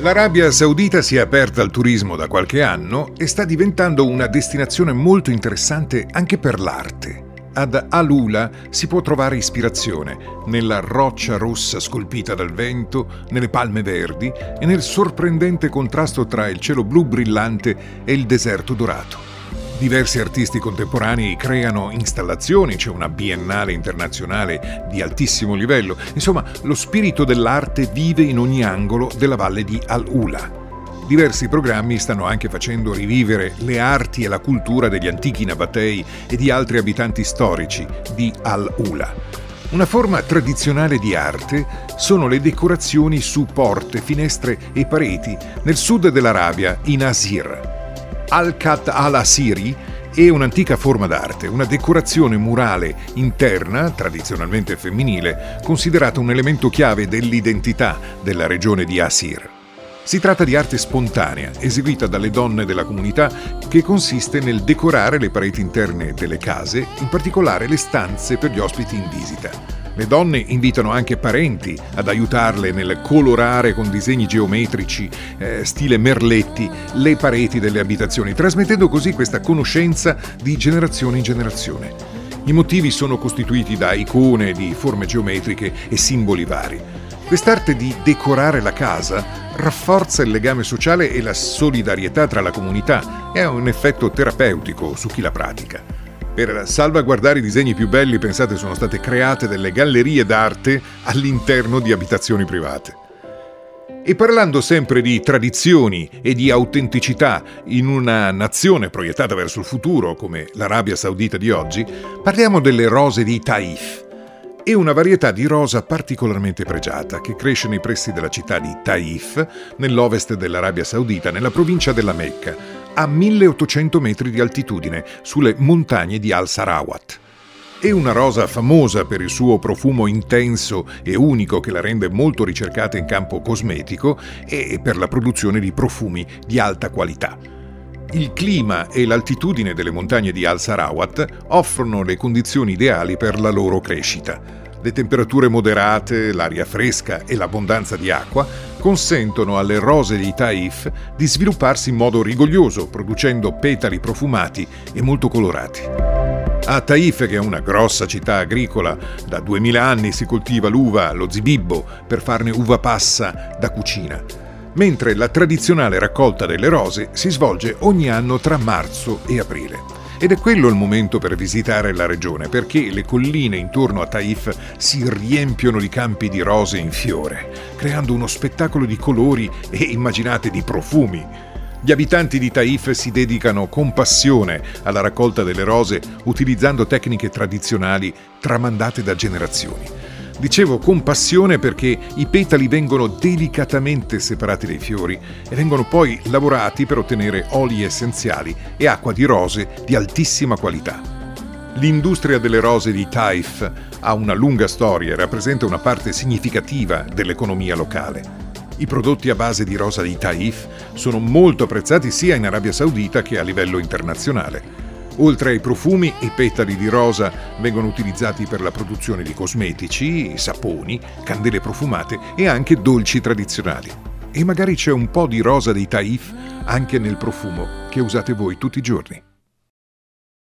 L'Arabia Saudita si è aperta al turismo da qualche anno e sta diventando una destinazione molto interessante anche per l'arte. Ad Alula si può trovare ispirazione nella roccia rossa scolpita dal vento, nelle palme verdi e nel sorprendente contrasto tra il cielo blu brillante e il deserto dorato. Diversi artisti contemporanei creano installazioni, c'è una biennale internazionale di altissimo livello. Insomma, lo spirito dell'arte vive in ogni angolo della valle di Al-Ula. Diversi programmi stanno anche facendo rivivere le arti e la cultura degli antichi nabatei e di altri abitanti storici di Al-Ula. Una forma tradizionale di arte sono le decorazioni su porte, finestre e pareti nel sud dell'Arabia, in Asir. Al-Khat al-Asiri è un'antica forma d'arte, una decorazione murale interna, tradizionalmente femminile, considerata un elemento chiave dell'identità della regione di Asir. Si tratta di arte spontanea, eseguita dalle donne della comunità, che consiste nel decorare le pareti interne delle case, in particolare le stanze per gli ospiti in visita. Le donne invitano anche parenti ad aiutarle nel colorare con disegni geometrici, eh, stile Merletti, le pareti delle abitazioni, trasmettendo così questa conoscenza di generazione in generazione. I motivi sono costituiti da icone di forme geometriche e simboli vari. Quest'arte di decorare la casa rafforza il legame sociale e la solidarietà tra la comunità e ha un effetto terapeutico su chi la pratica. Per salvaguardare i disegni più belli, pensate, sono state create delle gallerie d'arte all'interno di abitazioni private. E parlando sempre di tradizioni e di autenticità in una nazione proiettata verso il futuro come l'Arabia Saudita di oggi, parliamo delle rose di Taif. È una varietà di rosa particolarmente pregiata che cresce nei pressi della città di Taif, nell'ovest dell'Arabia Saudita, nella provincia della Mecca, a 1800 metri di altitudine, sulle montagne di Al-Sarawat. È una rosa famosa per il suo profumo intenso e unico che la rende molto ricercata in campo cosmetico e per la produzione di profumi di alta qualità. Il clima e l'altitudine delle montagne di Al-Sarawat offrono le condizioni ideali per la loro crescita. Le temperature moderate, l'aria fresca e l'abbondanza di acqua consentono alle rose di Taif di svilupparsi in modo rigoglioso, producendo petali profumati e molto colorati. A Taif, che è una grossa città agricola, da 2000 anni si coltiva l'uva, lo zibibbo, per farne uva passa da cucina, mentre la tradizionale raccolta delle rose si svolge ogni anno tra marzo e aprile. Ed è quello il momento per visitare la regione, perché le colline intorno a Taif si riempiono di campi di rose in fiore, creando uno spettacolo di colori e immaginate di profumi. Gli abitanti di Taif si dedicano con passione alla raccolta delle rose utilizzando tecniche tradizionali tramandate da generazioni. Dicevo con passione perché i petali vengono delicatamente separati dai fiori e vengono poi lavorati per ottenere oli essenziali e acqua di rose di altissima qualità. L'industria delle rose di Taif ha una lunga storia e rappresenta una parte significativa dell'economia locale. I prodotti a base di rosa di Taif sono molto apprezzati sia in Arabia Saudita che a livello internazionale. Oltre ai profumi, i petali di rosa vengono utilizzati per la produzione di cosmetici, saponi, candele profumate e anche dolci tradizionali. E magari c'è un po' di rosa dei Taif anche nel profumo che usate voi tutti i giorni.